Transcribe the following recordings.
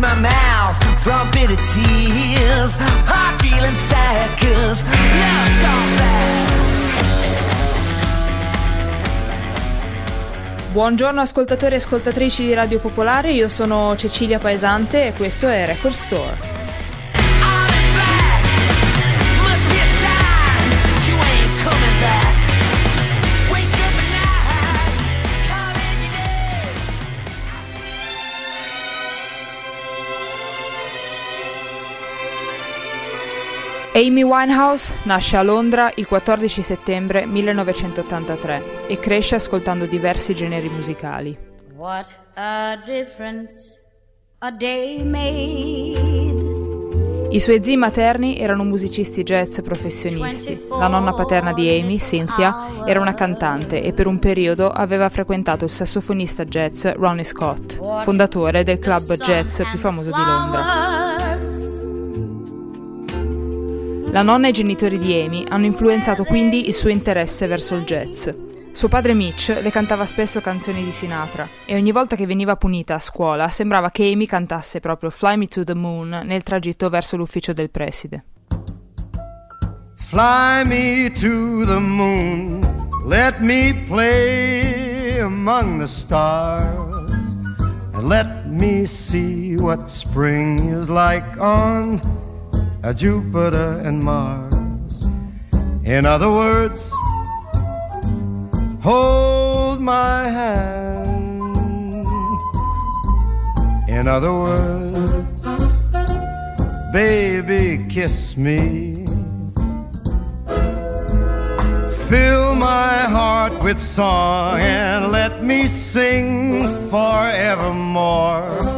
to my mouth from bitter tears. I'm feeling sad cause love's gone bad. Buongiorno ascoltatori e ascoltatrici di Radio Popolare, io sono Cecilia Paesante e questo è Record Store. Amy Winehouse nasce a Londra il 14 settembre 1983 e cresce ascoltando diversi generi musicali. What a difference a day made. I suoi zii materni erano musicisti jazz professionisti. La nonna paterna di Amy, Cynthia, era una cantante e per un periodo aveva frequentato il sassofonista jazz Ronnie Scott, fondatore del club jazz più famoso di Londra. La nonna e i genitori di Amy hanno influenzato quindi il suo interesse verso il jazz. Suo padre Mitch le cantava spesso canzoni di Sinatra e ogni volta che veniva punita a scuola sembrava che Amy cantasse proprio Fly Me to the Moon nel tragitto verso l'ufficio del preside. Fly me to the moon, let me play among the stars, and let me see what spring is like on a Jupiter and Mars. In other words, hold my hand. In other words, baby, kiss me. Fill my heart with song and let me sing forevermore.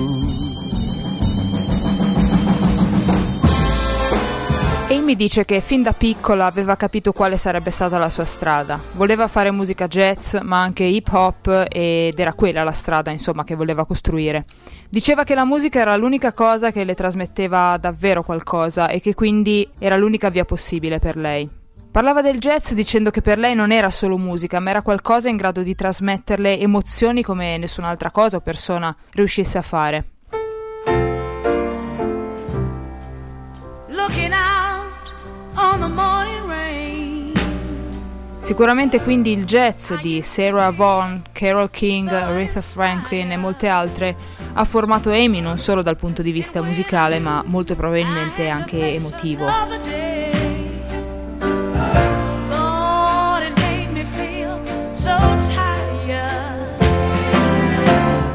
Amy dice che fin da piccola aveva capito quale sarebbe stata la sua strada. Voleva fare musica jazz, ma anche hip hop ed era quella la strada, insomma, che voleva costruire. Diceva che la musica era l'unica cosa che le trasmetteva davvero qualcosa e che quindi era l'unica via possibile per lei. Parlava del jazz dicendo che per lei non era solo musica, ma era qualcosa in grado di trasmetterle emozioni come nessun'altra cosa o persona riuscisse a fare. Sicuramente quindi il jazz di Sarah Vaughan, Carole King, Aretha Franklin e molte altre ha formato Amy non solo dal punto di vista musicale ma molto probabilmente anche emotivo. So tired.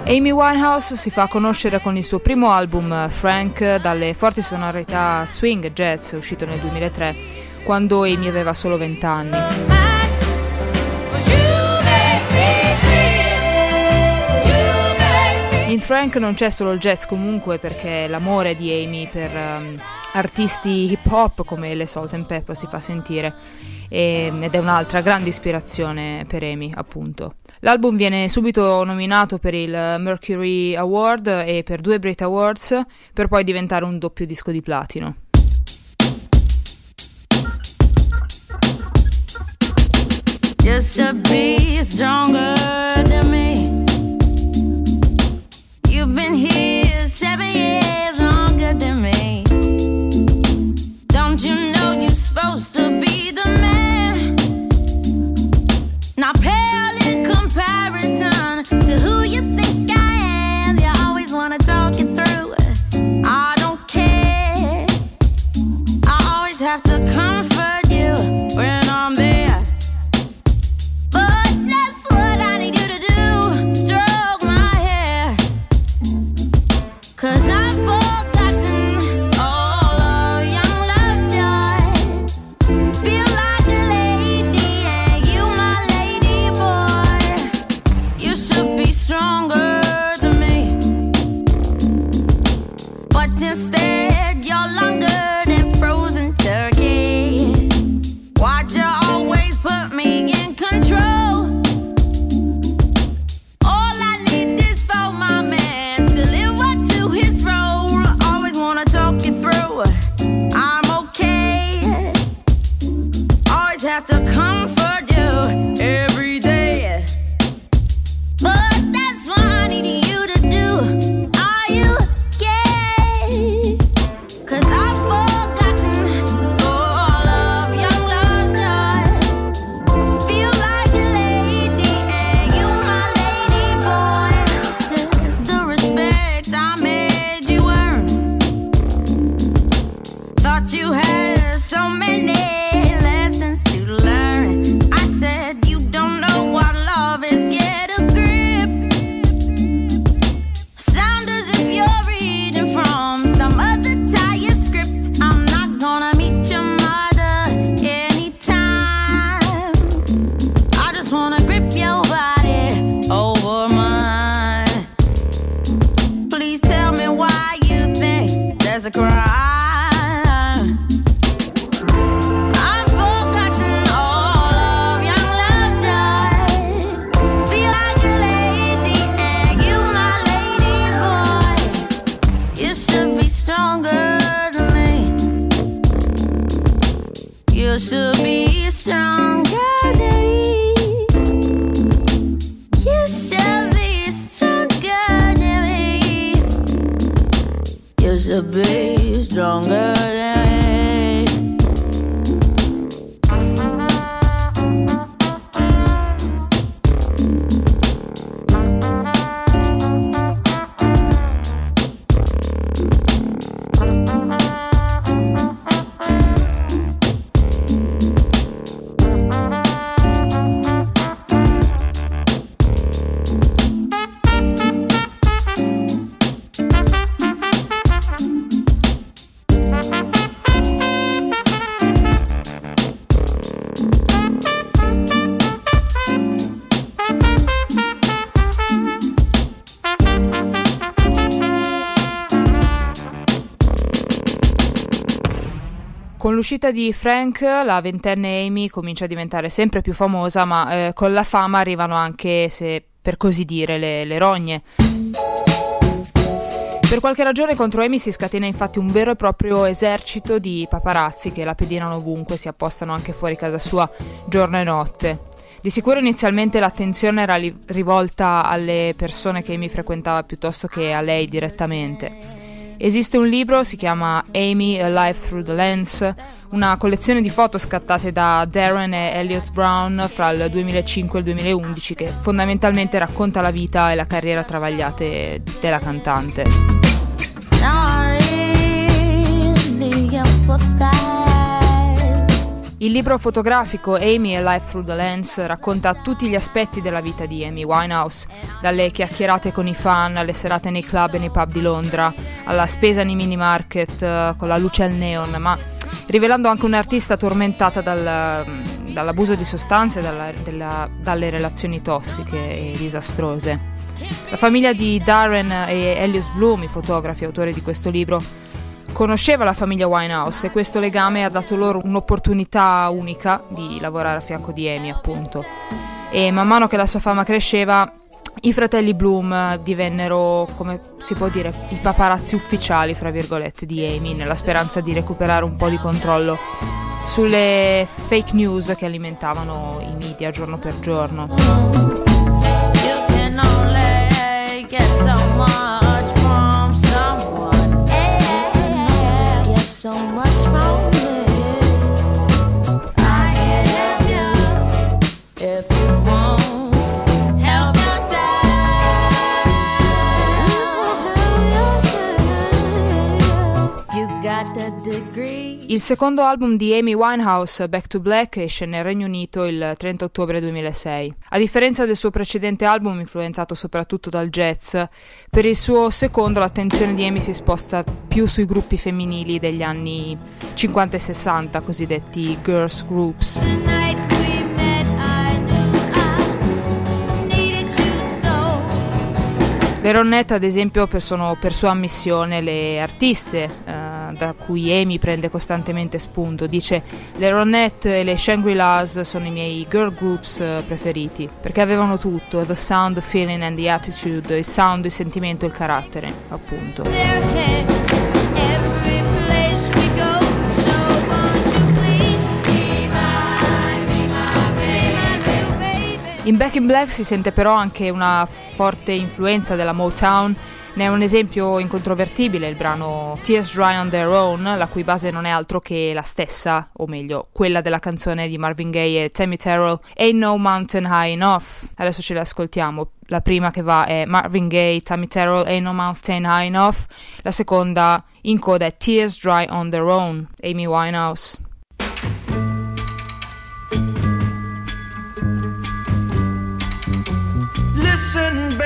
Amy Winehouse si fa conoscere con il suo primo album Frank dalle forti sonorità swing e jazz uscito nel 2003 quando Amy aveva solo 20 anni. In Frank non c'è solo il jazz comunque perché l'amore di Amy per ehm, artisti hip hop come le Salt and Pepper si fa sentire e- ed è un'altra grande ispirazione per Amy appunto. L'album viene subito nominato per il Mercury Award e per due Brit Awards per poi diventare un doppio disco di platino. Just to be stronger than me. You've been here seven years longer than me. L'uscita di Frank, la ventenne Amy comincia a diventare sempre più famosa, ma eh, con la fama arrivano anche, se per così dire, le, le rogne. Per qualche ragione contro Amy si scatena infatti un vero e proprio esercito di paparazzi che la pedinano ovunque, si appostano anche fuori casa sua giorno e notte. Di sicuro inizialmente l'attenzione era rivolta alle persone che Amy frequentava piuttosto che a lei direttamente. Esiste un libro, si chiama Amy A Life Through the Lens, una collezione di foto scattate da Darren e Elliot Brown fra il 2005 e il 2011 che fondamentalmente racconta la vita e la carriera travagliate della cantante. Empathize. Il libro fotografico Amy A Life Through the Lens racconta tutti gli aspetti della vita di Amy Winehouse, dalle chiacchierate con i fan, alle serate nei club e nei pub di Londra, alla spesa nei mini market eh, con la luce al neon, ma rivelando anche un'artista tormentata dal- dall'abuso di sostanze e dalla- della- dalle relazioni tossiche e disastrose. La famiglia di Darren e Elias Bloom, i fotografi autori di questo libro, conosceva la famiglia Winehouse e questo legame ha dato loro un'opportunità unica di lavorare a fianco di Amy, appunto. E man mano che la sua fama cresceva, i fratelli Bloom divennero, come si può dire, i paparazzi ufficiali, fra virgolette, di Amy, nella speranza di recuperare un po' di controllo sulle fake news che alimentavano i media giorno per giorno. You can only get so Il secondo album di Amy Winehouse, Back to Black, esce nel Regno Unito il 30 ottobre 2006. A differenza del suo precedente album, influenzato soprattutto dal jazz, per il suo secondo l'attenzione di Amy si sposta più sui gruppi femminili degli anni 50 e 60, cosiddetti girls groups. Le Ronette, ad esempio, per- sono per sua ammissione le artiste eh, da cui Amy prende costantemente spunto. Dice: Le Ronette e le Shangri-Las sono i miei girl groups eh, preferiti perché avevano tutto: the sound, the feeling and the attitude, il sound, il sentimento il carattere, appunto. In Back in Black si sente però anche una forte influenza della Motown. Ne è un esempio incontrovertibile il brano Tears Dry on Their Own, la cui base non è altro che la stessa, o meglio, quella della canzone di Marvin Gaye e Tammy Terrell, Ain't No Mountain High Enough. Adesso ce le ascoltiamo. La prima che va è Marvin Gaye, Tammy Terrell, Ain't No Mountain High Enough. La seconda in coda è Tears Dry on Their Own, Amy Winehouse. Listen, baby,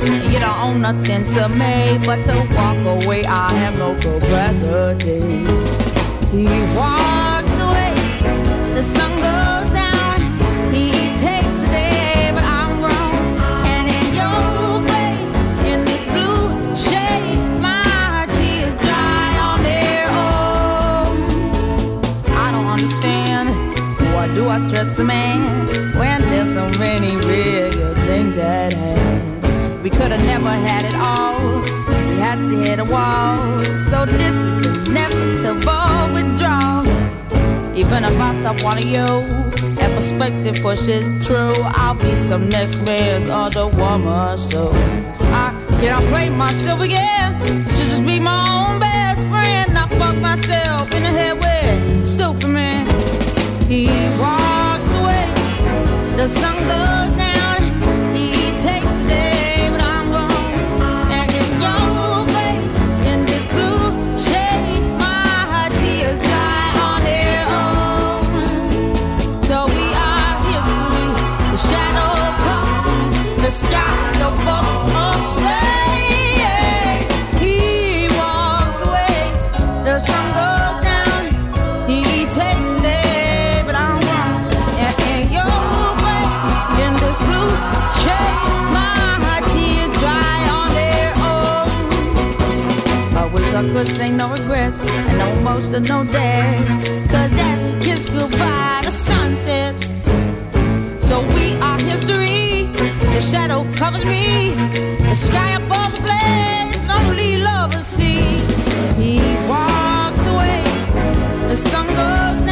You don't own nothing to me but to walk away. I have no capacity. He walks We could have never had it all. We had to hit a wall. So this is inevitable withdrawal. Even if I stop wanting you, that perspective pushes true. I'll be some next man's other woman, so I cannot play myself again. Should just be my own best friend. I fuck myself in the head with stupid man. He walks away, the sun goes down. Could say no regrets and no emotional day. Cause as we kiss goodbye, the sun sets. So we are history. The shadow covers me. The sky above the blaze, lovers see. He walks away. The sun goes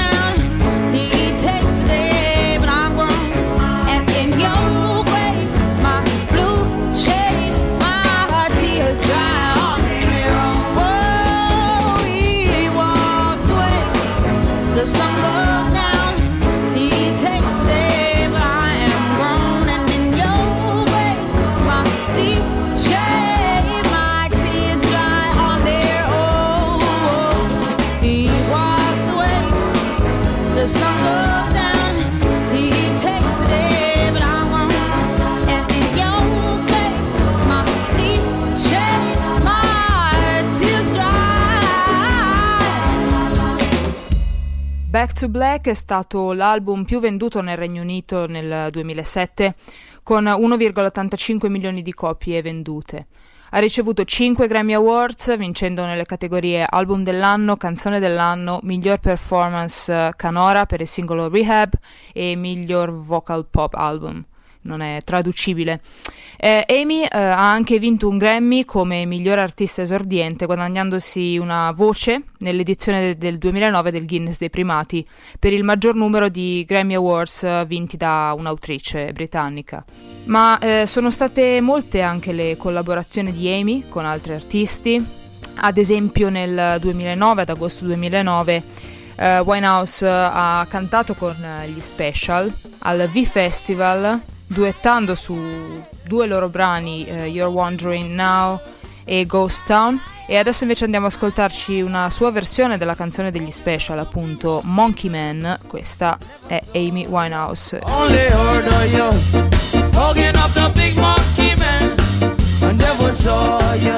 Back to Black è stato l'album più venduto nel Regno Unito nel 2007, con 1,85 milioni di copie vendute. Ha ricevuto 5 Grammy Awards, vincendo nelle categorie Album dell'anno, Canzone dell'anno, Miglior Performance eh, Canora per il singolo Rehab e Miglior Vocal Pop Album. Non è traducibile. Eh, Amy eh, ha anche vinto un Grammy come miglior artista esordiente, guadagnandosi una voce nell'edizione de- del 2009 del Guinness dei primati per il maggior numero di Grammy Awards eh, vinti da un'autrice britannica. Ma eh, sono state molte anche le collaborazioni di Amy con altri artisti. Ad esempio nel 2009, ad agosto 2009, eh, Winehouse ha cantato con eh, gli Special al V-Festival, duettando su due loro brani, eh, You're Wondering Now e Ghost Town. E adesso invece andiamo ad ascoltarci una sua versione della canzone degli Special, appunto Monkey Man. Questa è Amy Winehouse. Only heard of you hugging up the big monkey man. I never saw you.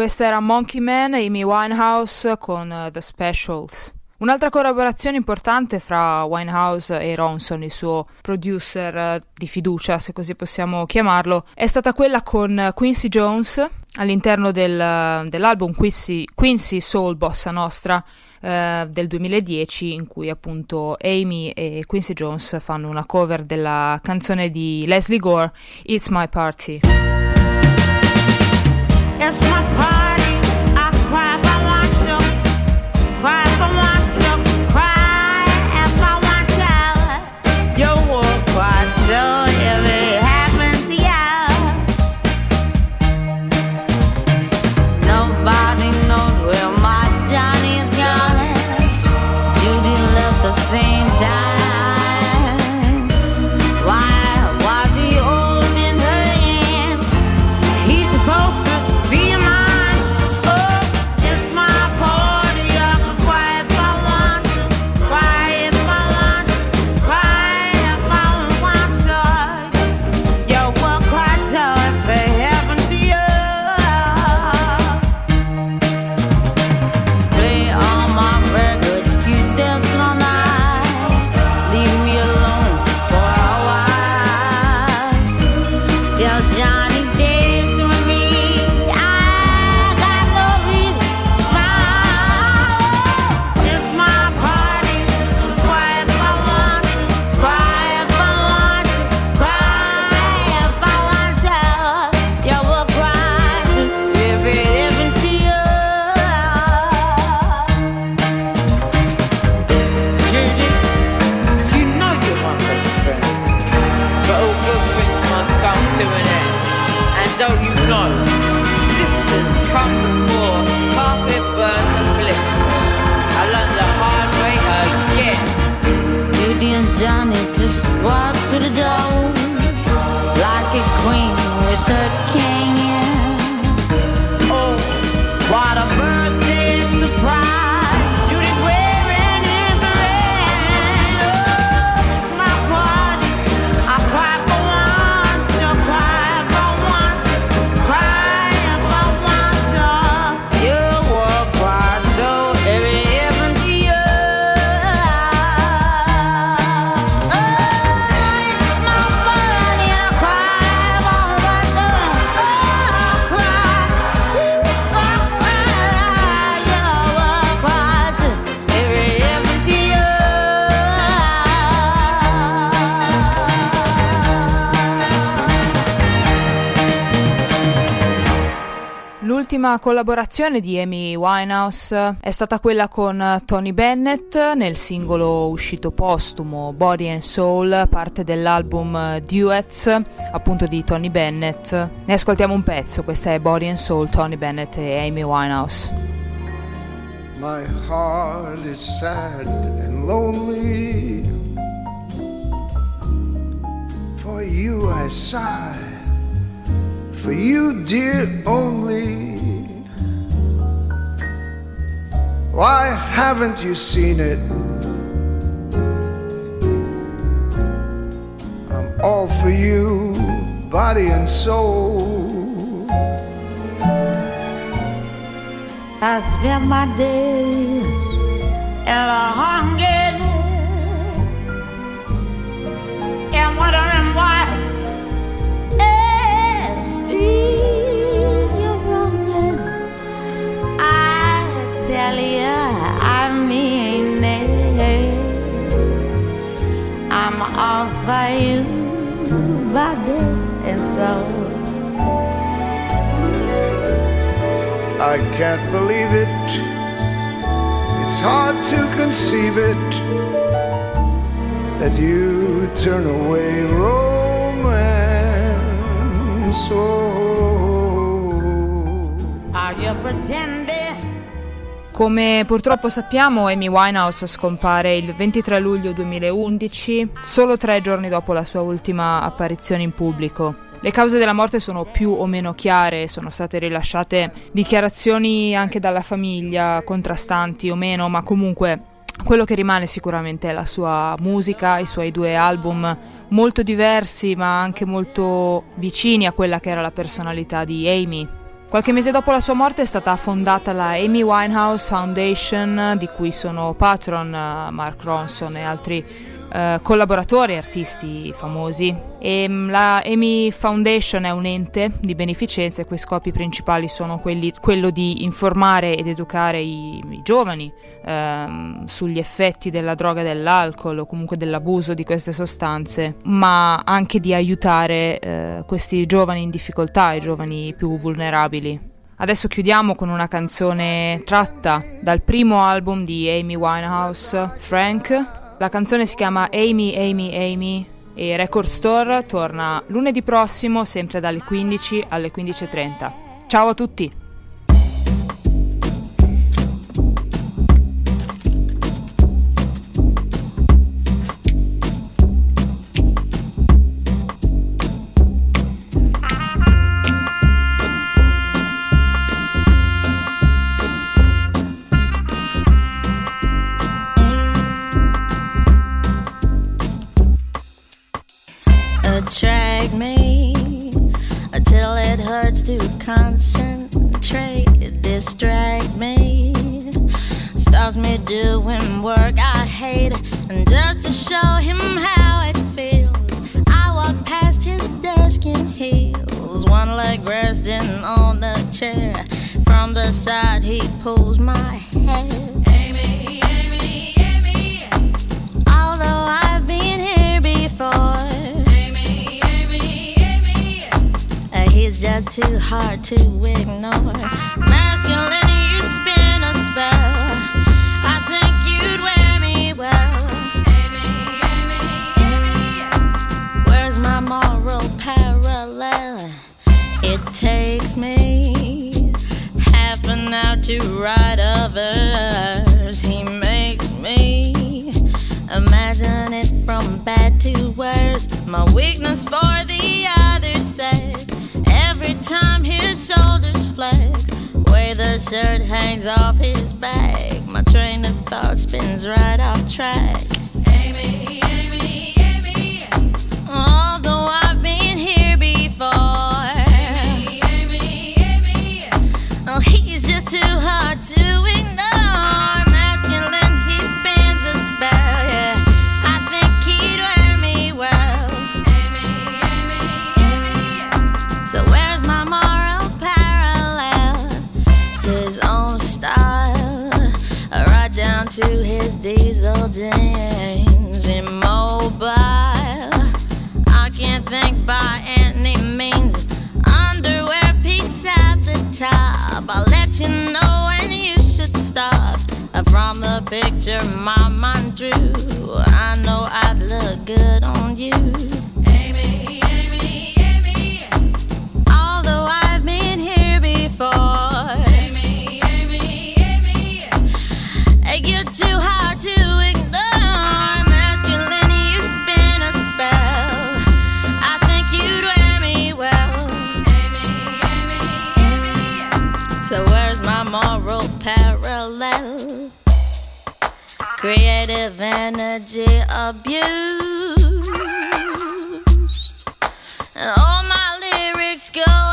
Questa era Monkey Man e Amy Winehouse con uh, The Specials. Un'altra collaborazione importante fra Winehouse e Ronson, il suo producer uh, di fiducia, se così possiamo chiamarlo, è stata quella con uh, Quincy Jones all'interno del, dell'album Quincy, Quincy Soul Bossa Nostra eh, del 2010 in cui appunto Amy e Quincy Jones fanno una cover della canzone di Leslie Gore It's My Party. It's my party. L'ultima collaborazione di Amy Winehouse è stata quella con Tony Bennett nel singolo uscito postumo Body and Soul, parte dell'album Duets, appunto di Tony Bennett. Ne ascoltiamo un pezzo, questa è Body and Soul, Tony Bennett e Amy Winehouse. My heart is sad and lonely. For you I sigh, for you, dear, only. Why haven't you seen it? I'm all for you, body and soul. I spend my days in a hunger For you, body and soul. I can't believe it. It's hard to conceive it that you turn away romance. Oh. Are you pretending? Come purtroppo sappiamo, Amy Winehouse scompare il 23 luglio 2011, solo tre giorni dopo la sua ultima apparizione in pubblico. Le cause della morte sono più o meno chiare, sono state rilasciate dichiarazioni anche dalla famiglia, contrastanti o meno, ma comunque quello che rimane sicuramente è la sua musica, i suoi due album molto diversi ma anche molto vicini a quella che era la personalità di Amy. Qualche mese dopo la sua morte è stata fondata la Amy Winehouse Foundation, di cui sono patron eh, Mark Ronson e altri eh, collaboratori artisti famosi. E, mm, la Amy Foundation è un ente di beneficenza i cui scopi principali sono quelli, quello di informare ed educare i, i giovani ehm, sugli effetti della droga e dell'alcol o comunque dell'abuso di queste sostanze, ma anche di aiutare eh, questi giovani in difficoltà, i giovani più vulnerabili. Adesso chiudiamo con una canzone tratta dal primo album di Amy Winehouse, Frank, la canzone si chiama Amy, Amy, Amy e Record Store torna lunedì prossimo, sempre dalle 15 alle 15.30. Ciao a tutti! Concentrate, distract me, stops me doing work I hate, and just to show him how it feels, I walk past his desk in heels, one leg resting on the chair. From the side, he pulls my hair. that's too hard to ignore. Way the shirt hangs off his back. My train of thought spins right off track. Amy, Amy, Amy. Although I've been here before. Amy, Amy, Amy. Oh, he's just too hard to ignore. Masculine, he spins a to his diesel jeans, immobile. I can't think by any means. Underwear peaks at the top. I'll let you know when you should stop. From the picture my mind drew, I know I'd look good on you. Creative energy abused. And all my lyrics go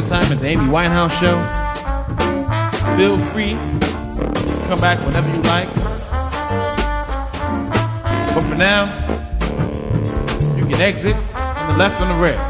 your time at the Amy Winehouse Show. Feel free to come back whenever you like. But for now, you can exit on the left and the right.